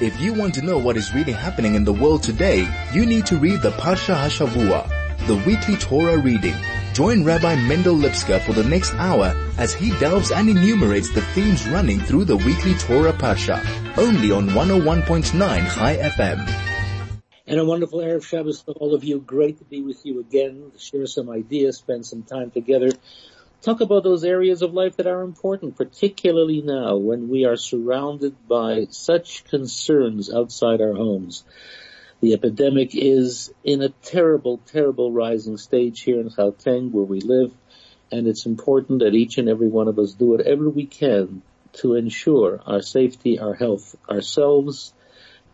If you want to know what is really happening in the world today, you need to read the Parsha Hashavua, the weekly Torah reading. Join Rabbi Mendel Lipskar for the next hour as he delves and enumerates the themes running through the weekly Torah Parsha, only on 101.9 High FM. And a wonderful Erev Shabbos to all of you. Great to be with you again, share some ideas, spend some time together. Talk about those areas of life that are important, particularly now when we are surrounded by such concerns outside our homes. The epidemic is in a terrible, terrible rising stage here in Gauteng where we live, and it's important that each and every one of us do whatever we can to ensure our safety, our health, ourselves,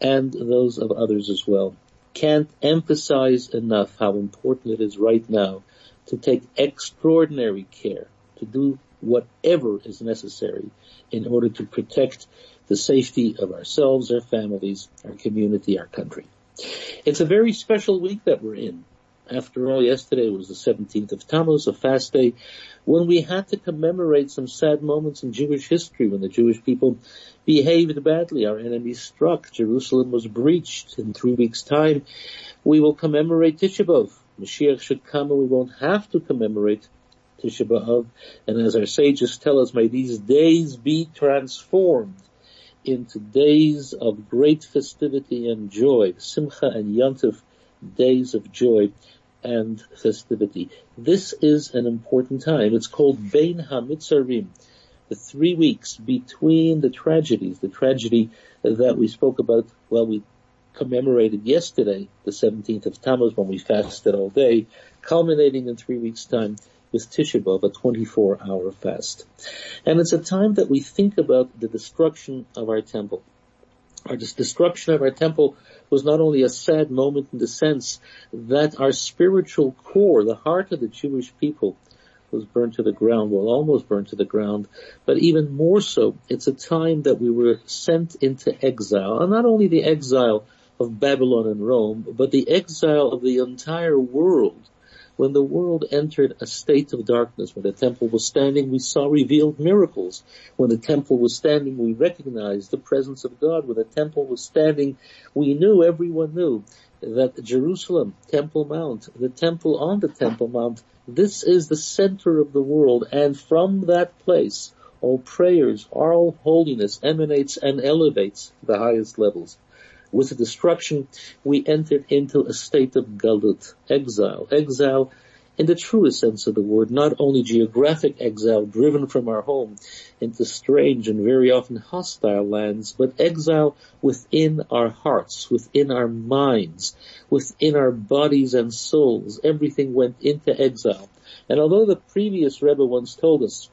and those of others as well. Can't emphasize enough how important it is right now to take extraordinary care, to do whatever is necessary in order to protect the safety of ourselves, our families, our community, our country. It's a very special week that we're in. After all, yesterday was the 17th of Tammuz, a fast day, when we had to commemorate some sad moments in Jewish history when the Jewish people behaved badly. Our enemies struck. Jerusalem was breached. In three weeks' time, we will commemorate Tisha B'Av. Mashiach should come and we won't have to commemorate Tisha B'Av. And as our sages tell us, may these days be transformed into days of great festivity and joy, Simcha and Yantif, days of joy and festivity. This is an important time. It's called Bein HaMitzarim, the three weeks between the tragedies, the tragedy that we spoke about, well, we commemorated yesterday, the 17th of Tammuz, when we fasted all day, culminating in three weeks time with Tisha B'Av, a 24 hour fast. And it's a time that we think about the destruction of our temple. Our destruction of our temple was not only a sad moment in the sense that our spiritual core, the heart of the Jewish people, was burned to the ground, well almost burned to the ground, but even more so, it's a time that we were sent into exile, and not only the exile of Babylon and Rome, but the exile of the entire world when the world entered a state of darkness, when the temple was standing, we saw revealed miracles. When the temple was standing, we recognized the presence of God. When the temple was standing, we knew, everyone knew, that Jerusalem, Temple Mount, the temple on the Temple Mount, this is the center of the world, and from that place, all prayers, all holiness emanates and elevates the highest levels with the destruction, we entered into a state of galut, exile. Exile in the truest sense of the word, not only geographic exile driven from our home into strange and very often hostile lands, but exile within our hearts, within our minds, within our bodies and souls. Everything went into exile. And although the previous Rebbe once told us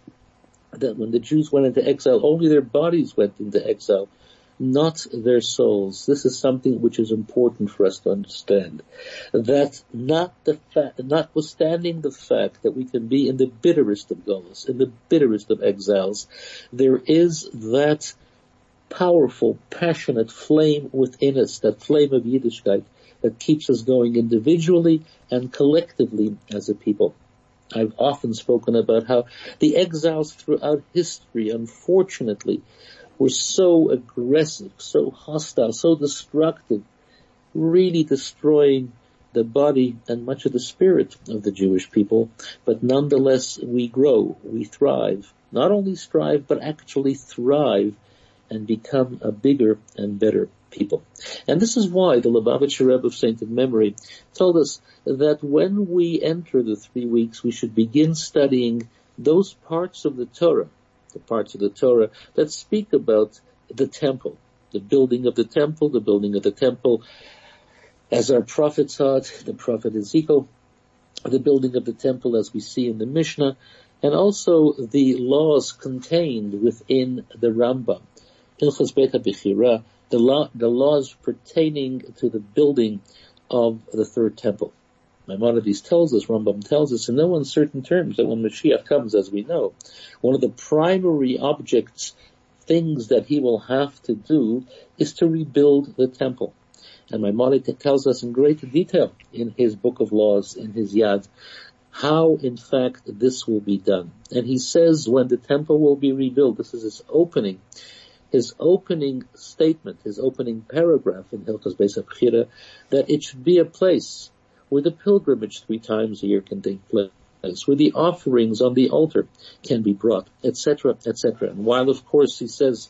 that when the Jews went into exile, only their bodies went into exile, not their souls. This is something which is important for us to understand. That not the fact, notwithstanding the fact that we can be in the bitterest of gulls, in the bitterest of exiles, there is that powerful, passionate flame within us, that flame of Yiddishkeit that keeps us going individually and collectively as a people. I've often spoken about how the exiles throughout history, unfortunately, were so aggressive, so hostile, so destructive, really destroying the body and much of the spirit of the Jewish people, but nonetheless we grow, we thrive, not only strive, but actually thrive and become a bigger and better people. And this is why the Lubavitcher Rebbe of Sainted Memory told us that when we enter the three weeks, we should begin studying those parts of the Torah the parts of the Torah that speak about the temple, the building of the temple, the building of the temple, as our prophet it, the prophet Ezekiel, the building of the temple as we see in the Mishnah, and also the laws contained within the Rambam. Hilchas Beit HaBechira, the laws pertaining to the building of the third temple. Maimonides tells us, Rambam tells us in no uncertain terms that when Mashiach comes, as we know, one of the primary objects, things that he will have to do is to rebuild the temple. And Maimonides tells us in great detail in his book of laws, in his Yad, how in fact this will be done. And he says when the temple will be rebuilt, this is his opening, his opening statement, his opening paragraph in Hilchas Beis Habechira, that it should be a place where the pilgrimage three times a year can take place, where the offerings on the altar can be brought, etc., etc. And while of course he says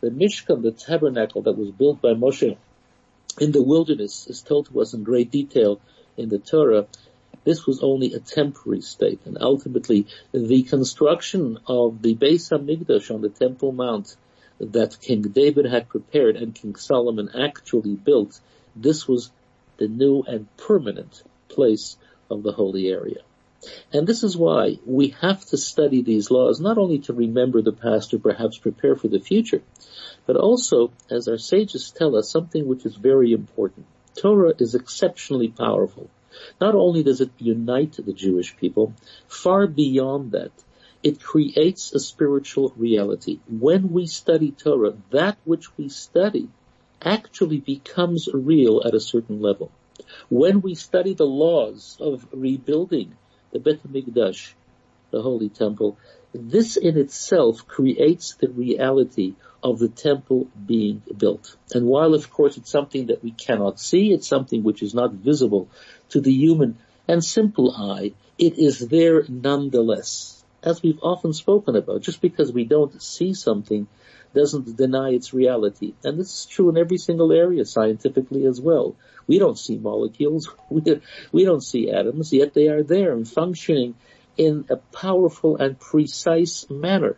the Mishkan, the tabernacle that was built by Moshe in the wilderness is told to us in great detail in the Torah, this was only a temporary state, and ultimately the construction of the Beis Hamikdash on the Temple Mount that King David had prepared and King Solomon actually built, this was the new and permanent place of the holy area. And this is why we have to study these laws, not only to remember the past or perhaps prepare for the future, but also, as our sages tell us, something which is very important. Torah is exceptionally powerful. Not only does it unite the Jewish people, far beyond that, it creates a spiritual reality. When we study Torah, that which we study actually becomes real at a certain level. When we study the laws of rebuilding the Bet HaMikdash, the Holy Temple, this in itself creates the reality of the temple being built. And while of course it's something that we cannot see, it's something which is not visible to the human and simple eye, it is there nonetheless as we've often spoken about, just because we don't see something doesn't deny its reality. And this is true in every single area scientifically as well. We don't see molecules, we, we don't see atoms, yet they are there and functioning in a powerful and precise manner.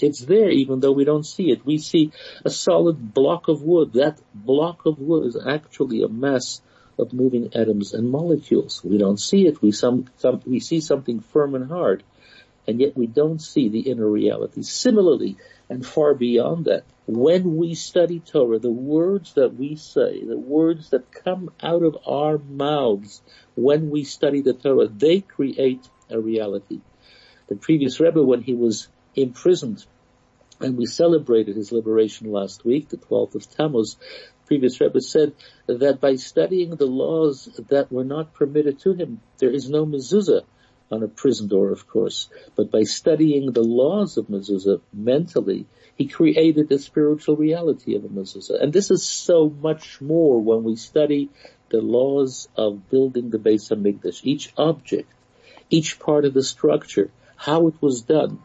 It's there even though we don't see it. We see a solid block of wood. That block of wood is actually a mass of moving atoms and molecules. We don't see it. We some, some we see something firm and hard and yet we don't see the inner reality. Similarly, and far beyond that, when we study Torah, the words that we say, the words that come out of our mouths when we study the Torah, they create a reality. The previous Rebbe, when he was imprisoned, and we celebrated his liberation last week, the 12th of Tammuz, previous Rebbe said that by studying the laws that were not permitted to him, there is no mezuzah, on a prison door, of course, but by studying the laws of mezuzah mentally, he created the spiritual reality of a mezuzah. And this is so much more when we study the laws of building the base Beis Hamikdash. Each object, each part of the structure, how it was done,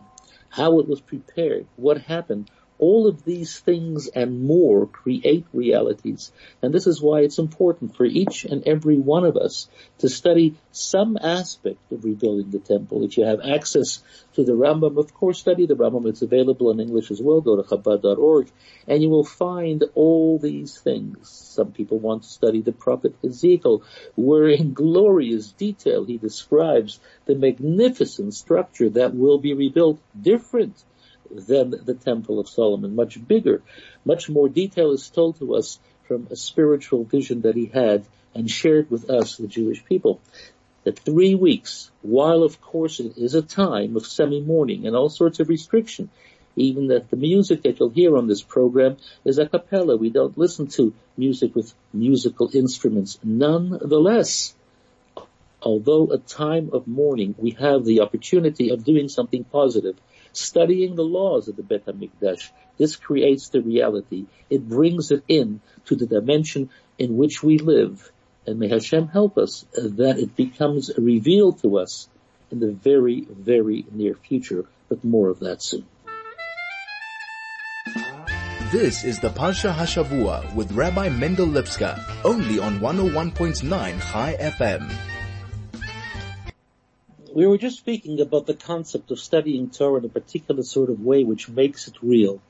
how it was prepared, what happened, all of these things and more create realities. And this is why it's important for each and every one of us to study some aspect of rebuilding the temple. If you have access to the Rambam, of course study the Rambam. It's available in English as well. Go to Chabad.org and you will find all these things. Some people want to study the prophet Ezekiel, where in glorious detail he describes the magnificent structure that will be rebuilt different than the Temple of Solomon, much bigger. Much more detail is told to us from a spiritual vision that he had and shared with us, the Jewish people. That three weeks, while of course it is a time of semi-mourning and all sorts of restriction, even that the music that you'll hear on this program is a cappella. We don't listen to music with musical instruments. Nonetheless, although a time of mourning, we have the opportunity of doing something positive studying the laws of the Bet HaMikdash. This creates the reality. It brings it in to the dimension in which we live. And may Hashem help us that it becomes revealed to us in the very, very near future. But more of that soon. This is the Parsha Hashavua with Rabbi Mendel Lipskar, only on 101.9 High FM. We were just speaking about the concept of studying Torah in a particular sort of way which makes it real.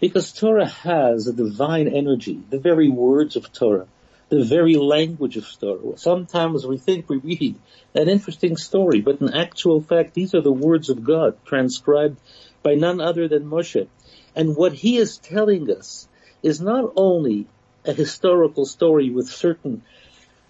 Because Torah has a divine energy, the very words of Torah, the very language of Torah. Sometimes we think we read an interesting story, but in actual fact, these are the words of God transcribed by none other than Moshe. And what he is telling us is not only a historical story with certain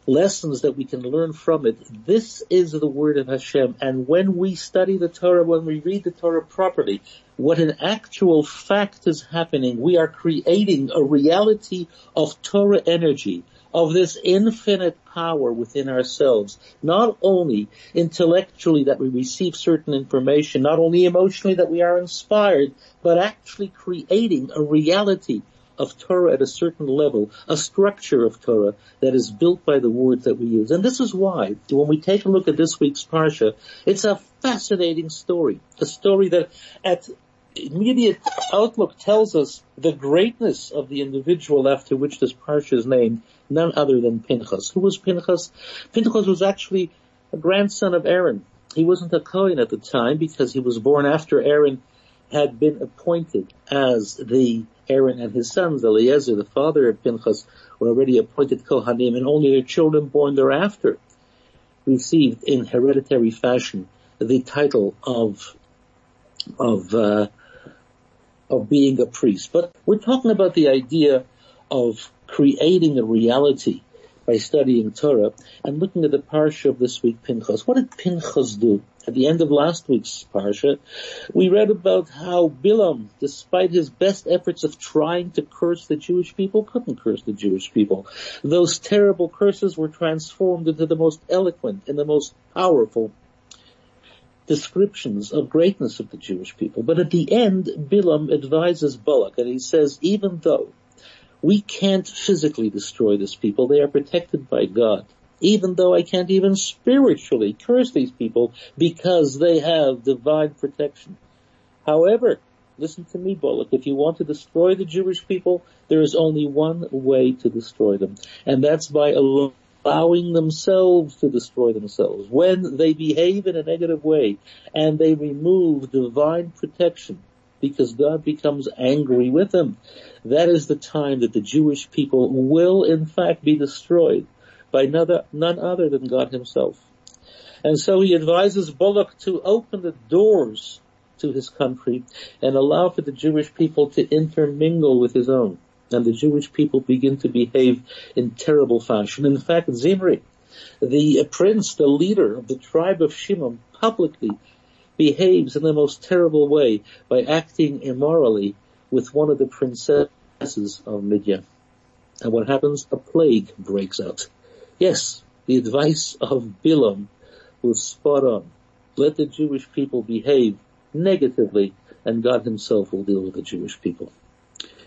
lessons that we can learn from it. This is the word of Hashem. And when we study the Torah, when we read the Torah properly, what in actual fact is happening, we are creating a reality of Torah energy, of this infinite power within ourselves, not only intellectually that we receive certain information, not only emotionally that we are inspired, but actually creating a reality of Torah at a certain level, a structure of Torah that is built by the words that we use. And this is why, when we take a look at this week's Parsha, it's a fascinating story. A story that at immediate outlook tells us the greatness of the individual after which this Parsha is named, none other than Pinchas. Who was Pinchas? Pinchas was actually a grandson of Aaron. He wasn't a Kohen at the time because he was born after Aaron had been appointed as the Aaron and his sons, Eliezer, the father of Pinchas, were already appointed Kohanim, and only their children born thereafter received in hereditary fashion the title of of uh, of being a priest. But we're talking about the idea of creating a reality by studying Torah and looking at the parsha of this week, Pinchas. What did Pinchas do? At the end of last week's parsha, we read about how Bilam, despite his best efforts of trying to curse the Jewish people, couldn't curse the Jewish people. Those terrible curses were transformed into the most eloquent and the most powerful descriptions of greatness of the Jewish people. But at the end, Bilam advises Balak and he says, even though we can't physically destroy this people, they are protected by God even though I can't even spiritually curse these people because they have divine protection. However, listen to me, Balak, if you want to destroy the Jewish people, there is only one way to destroy them, and that's by allowing themselves to destroy themselves. When they behave in a negative way and they remove divine protection because God becomes angry with them, that is the time that the Jewish people will in fact be destroyed by none other than God himself. And so he advises Balak to open the doors to his country and allow for the Jewish people to intermingle with his own. And the Jewish people begin to behave in terrible fashion. In fact, Zimri, the prince, the leader of the tribe of Shimon, publicly behaves in the most terrible way by acting immorally with one of the princesses of Midian. And what happens? A plague breaks out. Yes, the advice of Bilam was spot on. Let the Jewish people behave negatively and God himself will deal with the Jewish people.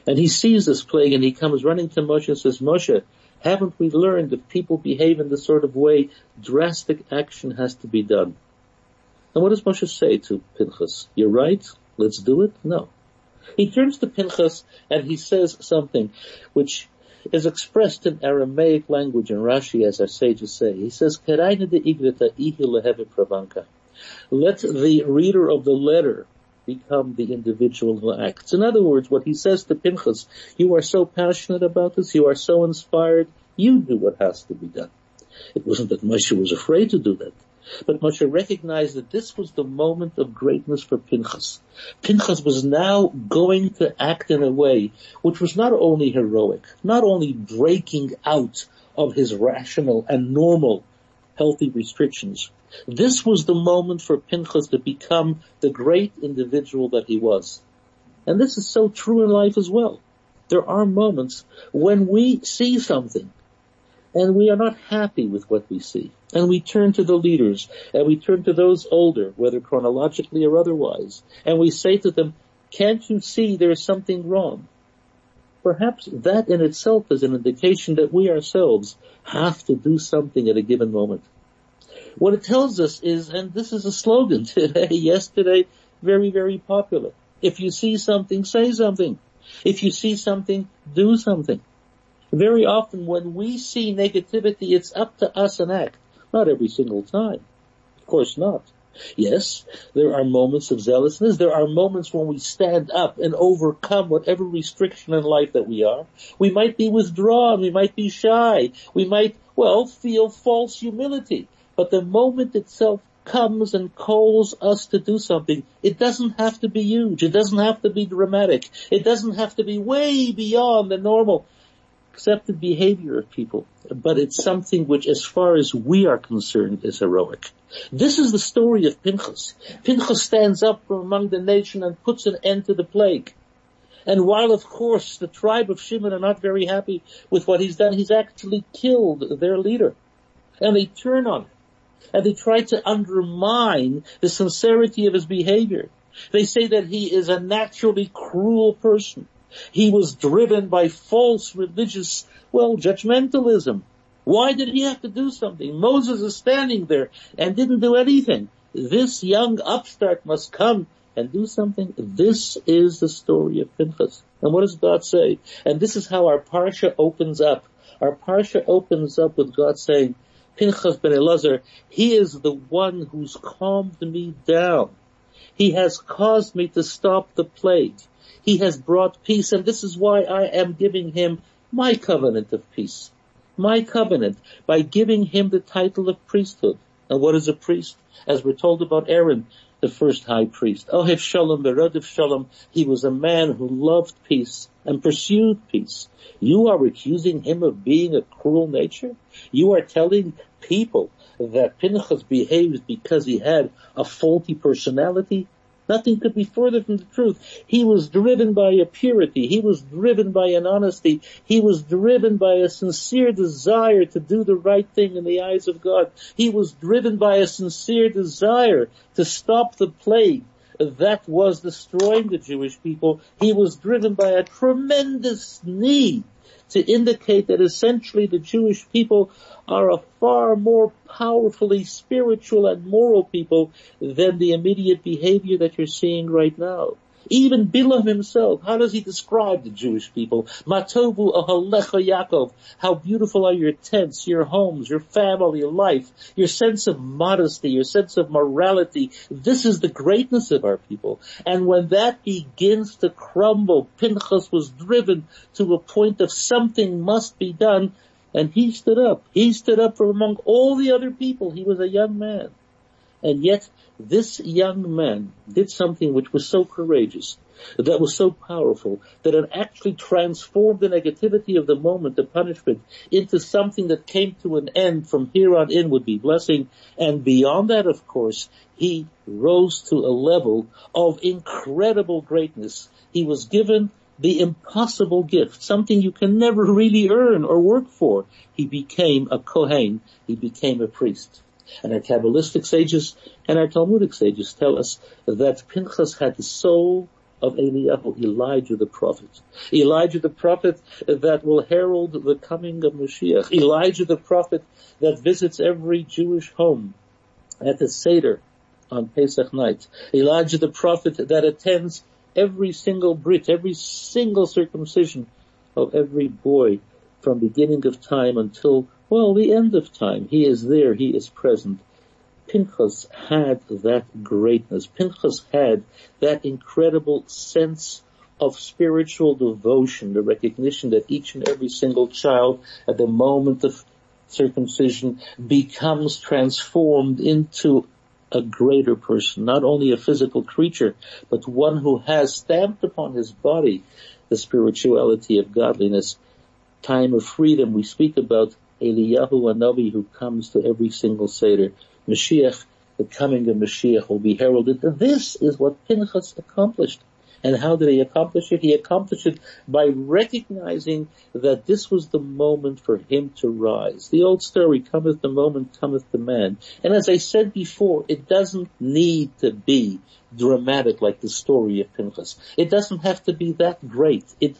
And he sees this plague and he comes running to Moshe and says, Moshe, haven't we learned if people behave in this sort of way, drastic action has to be done? And what does Moshe say to Pinchas? You're right, let's do it? No. He turns to Pinchas and he says something which is expressed in Aramaic language in Rashi, as our sages say. He says, de pravanka. Let the reader of the letter become the individual who acts. In other words, what he says to Pinchas, you are so passionate about this, you are so inspired, you do what has to be done. It wasn't that Moshe was afraid to do that. But Moshe recognized that this was the moment of greatness for Pinchas. Pinchas was now going to act in a way which was not only heroic, not only breaking out of his rational and normal healthy restrictions. This was the moment for Pinchas to become the great individual that he was. And this is so true in life as well. There are moments when we see something and we are not happy with what we see. And we turn to the leaders, and we turn to those older, whether chronologically or otherwise, and we say to them, can't you see there's something wrong? Perhaps that in itself is an indication that we ourselves have to do something at a given moment. What it tells us is, and this is a slogan today, yesterday, very, very popular. If you see something, say something. If you see something, do something. Very often when we see negativity, it's up to us and act. Not every single time. Of course not. Yes, there are moments of zealousness. There are moments when we stand up and overcome whatever restriction in life that we are. We might be withdrawn. We might be shy. We might, well, feel false humility. But the moment itself comes and calls us to do something, it doesn't have to be huge. It doesn't have to be dramatic. It doesn't have to be way beyond the normal accepted behavior of people, but it's something which as far as we are concerned is heroic. This is the story of Pinchas. Pinchas stands up from among the nation and puts an end to the plague. And while of course the tribe of Shimon are not very happy with what he's done, he's actually killed their leader. And they turn on him. And they try to undermine the sincerity of his behavior. They say that he is a naturally cruel person. He was driven by false religious, well, judgmentalism. Why did he have to do something? Moses is standing there and didn't do anything. This young upstart must come and do something. This is the story of Pinchas. And what does God say? And this is how our parsha opens up. Our parsha opens up with God saying, Pinchas ben Elazar, he is the one who's calmed me down. He has caused me to stop the plague. He has brought peace and this is why I am giving him my covenant of peace. My covenant by giving him the title of priesthood. And what is a priest? As we're told about Aaron, the first high priest. Ohev Shalom, Berodiv Shalom. He was a man who loved peace and pursued peace. You are accusing him of being a cruel nature? You are telling people that Pinchas behaved because he had a faulty personality? Nothing could be further from the truth. He was driven by a purity. He was driven by an honesty. He was driven by a sincere desire to do the right thing in the eyes of God. He was driven by a sincere desire to stop the plague that was destroying the Jewish people. He was driven by a tremendous need to indicate that essentially the Jewish people are a far more powerfully spiritual and moral people than the immediate behavior that you're seeing right now. Even Bilam himself, how does he describe the Jewish people? Matovu ahalecha Yaakov. How beautiful are your tents, your homes, your family life, your sense of modesty, your sense of morality. This is the greatness of our people. And when that begins to crumble, Pinchas was driven to a point of something must be done. And he stood up. He stood up from among all the other people. He was a young man. And yet this young man did something which was so courageous, that was so powerful, that it actually transformed the negativity of the moment, the punishment, into something that came to an end from here on in would be blessing. And beyond that, of course, he rose to a level of incredible greatness. He was given the impossible gift, something you can never really earn or work for. He became a Kohen. He became a priest. And our Kabbalistic sages and our Talmudic sages tell us that Pinchas had the soul of Eliyahu, Elijah the prophet. Elijah the prophet that will herald the coming of Mashiach. Elijah the prophet that visits every Jewish home at the Seder on Pesach night. Elijah the prophet that attends every single Brit, every single circumcision of every boy from beginning of time until well, the end of time. He is there. He is present. Pinchas had that greatness. Pinchas had that incredible sense of spiritual devotion, the recognition that each and every single child at the moment of circumcision becomes transformed into a greater person, not only a physical creature, but one who has stamped upon his body the spirituality of godliness. Time of freedom we speak about Eliyahu Navi who comes to every single Seder. Mashiach, the coming of Mashiach will be heralded. This is what Pinchas accomplished. And how did he accomplish it? He accomplished it by recognizing that this was the moment for him to rise. The old story, cometh the moment, cometh the man. And as I said before, it doesn't need to be dramatic like the story of Pinchas. It doesn't have to be that great. It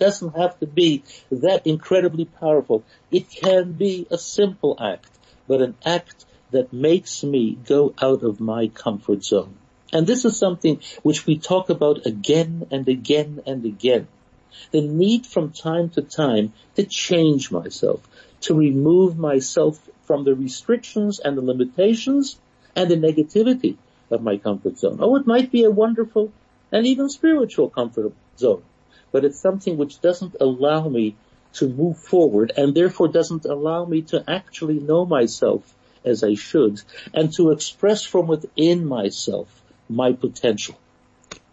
doesn't have to be that incredibly powerful. It can be a simple act, but an act that makes me go out of my comfort zone. And this is something which we talk about again and again and again. The need from time to time to change myself, to remove myself from the restrictions and the limitations and the negativity of my comfort zone. Oh, it might be a wonderful and even spiritual comfort zone but it's something which doesn't allow me to move forward and therefore doesn't allow me to actually know myself as I should and to express from within myself my potential.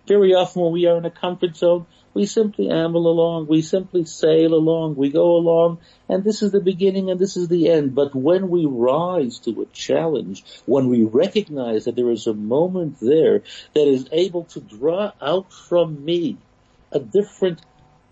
Very often when we are in a comfort zone, we simply amble along, we simply sail along, we go along, and this is the beginning and this is the end. But when we rise to a challenge, when we recognize that there is a moment there that is able to draw out from me a different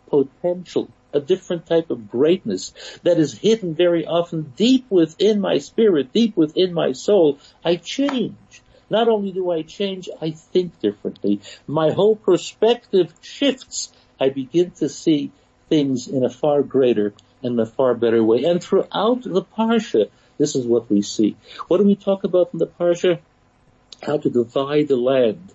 potential, a different type of greatness that is hidden very often deep within my spirit, deep within my soul, I change. Not only do I change, I think differently. My whole perspective shifts. I begin to see things in a far greater and a far better way. And throughout the Parsha, this is what we see. What do we talk about in the Parsha? How to divide the land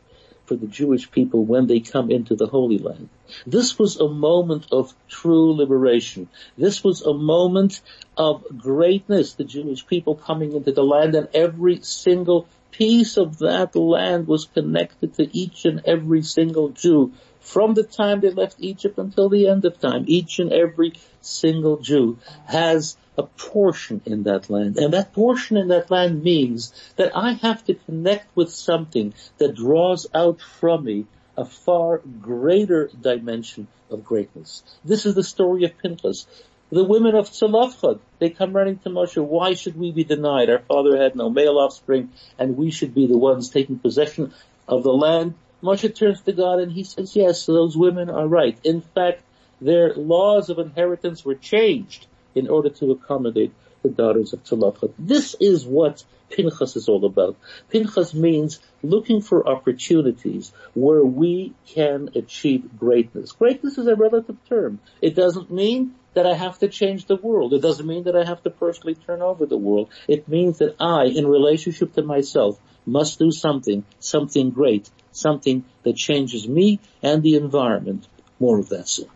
for the Jewish people when they come into the Holy Land. This was a moment of true liberation. This was a moment of greatness, the Jewish people coming into the land and every single piece of that land was connected to each and every single Jew from the time they left Egypt until the end of time. Each and every single Jew has a portion in that land. And that portion in that land means that I have to connect with something that draws out from me a far greater dimension of greatness. This is the story of Pinchas. The women of Tzalafchad, they come running to Moshe, why should we be denied? Our father had no male offspring and we should be the ones taking possession of the land. Moshe turns to God and he says, yes, those women are right. In fact, their laws of inheritance were changed in order to accommodate the daughters of Tzalafchad. This is what Pinchas is all about. Pinchas means looking for opportunities where we can achieve greatness. Greatness is a relative term. It doesn't mean that I have to change the world. It doesn't mean that I have to personally turn over the world. It means that I, in relationship to myself, must do something, something great, something that changes me and the environment. More of that soon.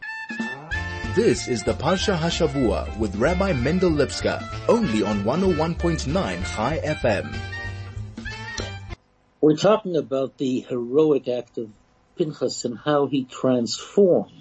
This is the Parsha Hashavua with Rabbi Mendel Lipskar, only on 101.9 High FM. We're talking about the heroic act of Pinchas and how he transformed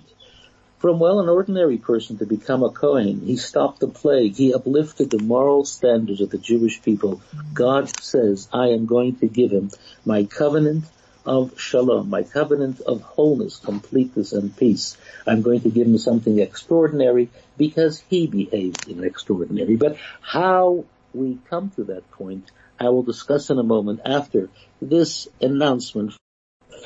from, well, an ordinary person to become a Kohen. He stopped the plague. He uplifted the moral standards of the Jewish people. God says, I am going to give him my covenant of shalom, my covenant of wholeness, completeness, and peace. I'm going to give him something extraordinary because he behaved in extraordinary. But how we come to that point, I will discuss in a moment after this announcement.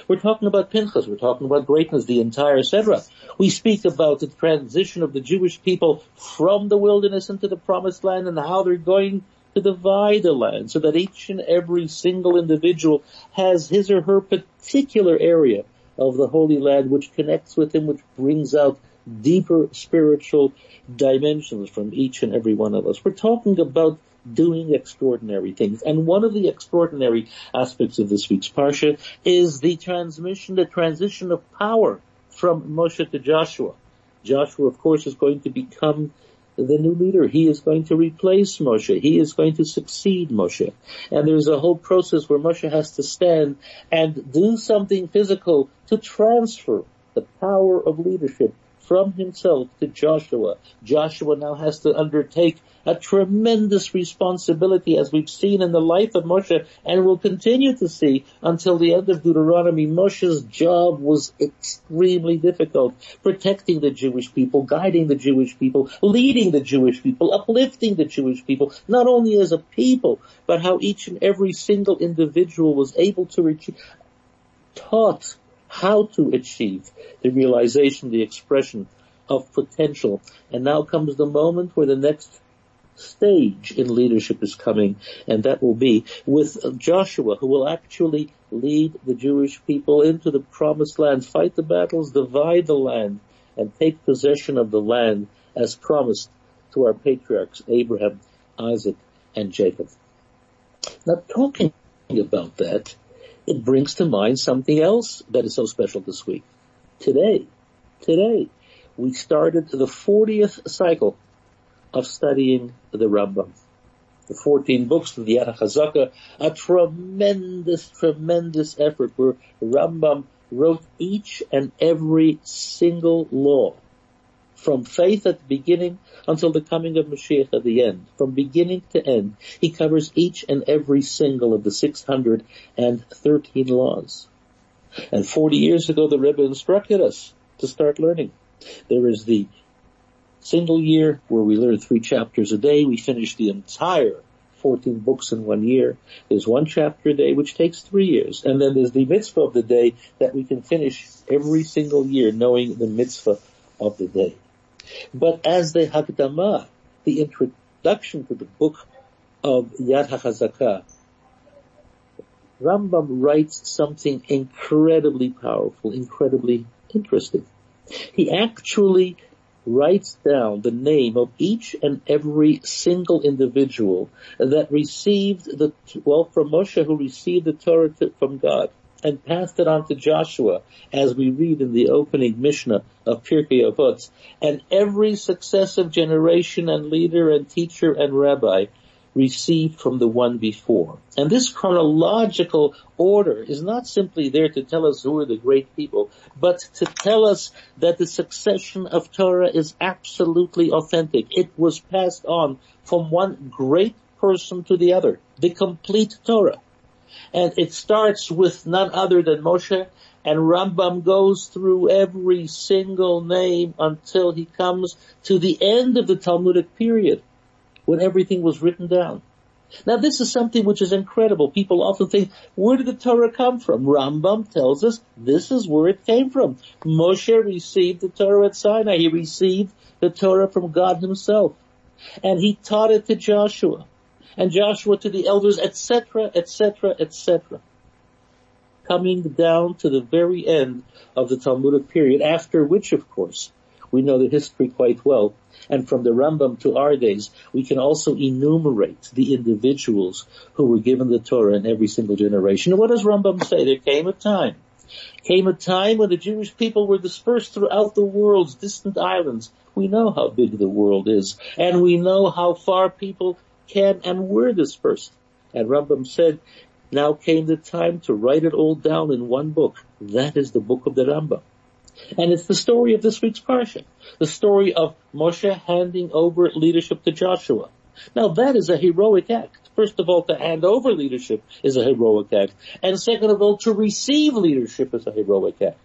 We're talking about Pinchas, we're talking about greatness, the entire Sedra. We speak about the transition of the Jewish people from the wilderness into the promised land and how they're going to divide the land so that each and every single individual has his or her particular area of the Holy Land which connects with him, which brings out deeper spiritual dimensions from each and every one of us. We're talking about doing extraordinary things. And one of the extraordinary aspects of this week's Parsha is the transmission, the transition of power from Moshe to Joshua. Joshua, of course, is going to become the new leader. He is going to replace Moshe. He is going to succeed Moshe. And there's a whole process where Moshe has to stand and do something physical to transfer the power of leadership from himself to Joshua. Joshua now has to undertake a tremendous responsibility as we've seen in the life of Moshe and will continue to see until the end of Deuteronomy. Moshe's job was extremely difficult, protecting the Jewish people, guiding the Jewish people, leading the Jewish people, uplifting the Jewish people, not only as a people, but how each and every single individual was able to reach, taught how to achieve the realization, the expression of potential. And now comes the moment where the next stage in leadership is coming, and that will be with Joshua, who will actually lead the Jewish people into the promised land, fight the battles, divide the land, and take possession of the land as promised to our patriarchs, Abraham, Isaac, and Jacob. Now talking about that, it brings to mind something else that is so special this week. Today, today, we started the 40th cycle of studying the Rambam. The 14 books of the Yad a tremendous, tremendous effort where Rambam wrote each and every single law from faith at the beginning until the coming of Mashiach at the end. From beginning to end, he covers each and every single of the 613 laws. And 40 years ago, the Rebbe instructed us to start learning. There is the single year where we learn three chapters a day. We finish the entire 14 books in one year. There's one chapter a day, which takes three years. And then there's the mitzvah of the day that we can finish every single year knowing the mitzvah of the day. But as the Hakdama, the introduction to the book of Yad HaChazakah, Rambam writes something incredibly powerful, incredibly interesting. He actually writes down the name of each and every single individual that received the, well, from Moshe who received the Torah from God and passed it on to Joshua, as we read in the opening Mishnah of Pirkei Avot. And every successive generation and leader and teacher and rabbi received from the one before. And this chronological order is not simply there to tell us who are the great people, but to tell us that the succession of Torah is absolutely authentic. It was passed on from one great person to the other, the complete Torah. And it starts with none other than Moshe, and Rambam goes through every single name until he comes to the end of the Talmudic period when everything was written down. Now this is something which is incredible. People often think, where did the Torah come from? Rambam tells us this is where it came from. Moshe received the Torah at Sinai. He received the Torah from God himself. And he taught it to Joshua. And Joshua to the elders, etc., etc., etc. Coming down to the very end of the Talmudic period, after which, of course, we know the history quite well. And from the Rambam to our days, we can also enumerate the individuals who were given the Torah in every single generation. And what does Rambam say? There came a time. Came a time when the Jewish people were dispersed throughout the world's distant islands. We know how big the world is, and we know how far people can and were dispersed. And Rambam said, now came the time to write it all down in one book. That is the book of the Rambam. And it's the story of this week's parsha. The story of Moshe handing over leadership to Joshua. Now that is a heroic act. First of all, to hand over leadership is a heroic act. And second of all, to receive leadership is a heroic act.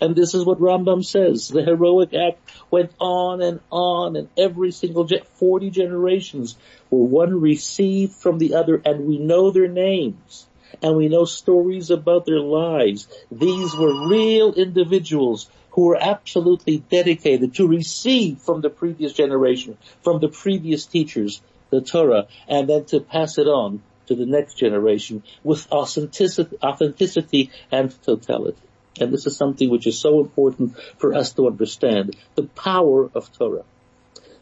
And this is what Rambam says. The heroic act went on and on and every single, 40 generations were one received from the other and we know their names and we know stories about their lives. These were real individuals who were absolutely dedicated to receive from the previous generation, from the previous teachers, the Torah, and then to pass it on to the next generation with authenticity, authenticity and totality. And this is something which is so important for us to understand, the power of Torah.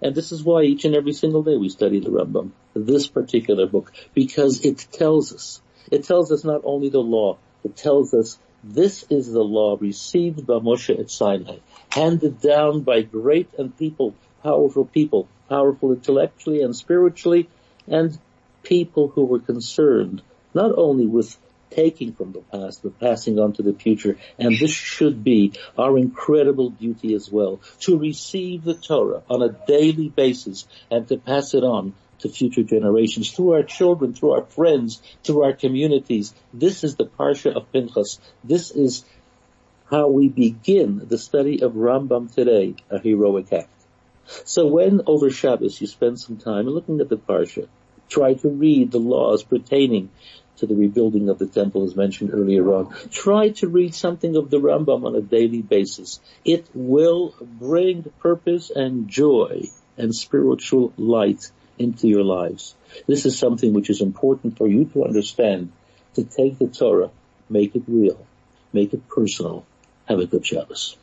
And this is why each and every single day we study the Rambam, this particular book, because it tells us, it tells us not only the law, it tells us this is the law received by Moshe at Sinai, handed down by great and people, powerful people, powerful intellectually and spiritually, and people who were concerned not only with taking from the past, but passing on to the future. And this should be our incredible duty as well, to receive the Torah on a daily basis and to pass it on to future generations, through our children, through our friends, through our communities. This is the Parsha of Pinchas. This is how we begin the study of Rambam today, a heroic act. So when over Shabbos you spend some time looking at the Parsha, try to read the laws pertaining to the rebuilding of the temple as mentioned earlier on. Try to read something of the Rambam on a daily basis. It will bring purpose and joy and spiritual light into your lives. This is something which is important for you to understand, to take the Torah, make it real, make it personal. Have a good Shabbos.